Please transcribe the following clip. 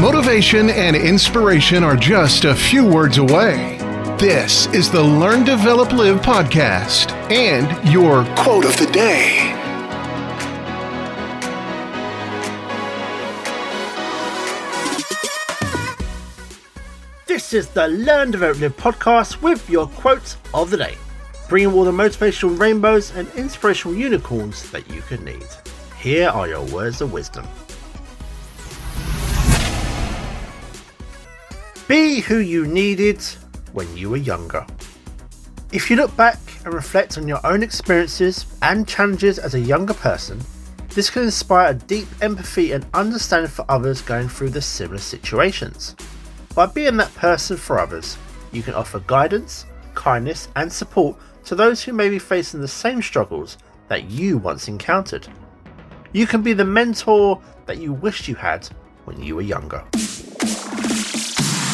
Motivation and inspiration are just a few words away. This is the Learn, Develop, Live podcast and your quote of the day. This is the Learn, Develop, Live podcast with your quote of the day, bringing all the motivational rainbows and inspirational unicorns that you could need. Here are your words of wisdom. Be who you needed when you were younger. If you look back and reflect on your own experiences and challenges as a younger person, this can inspire a deep empathy and understanding for others going through the similar situations. By being that person for others, you can offer guidance, kindness, and support to those who may be facing the same struggles that you once encountered. You can be the mentor that you wished you had when you were younger.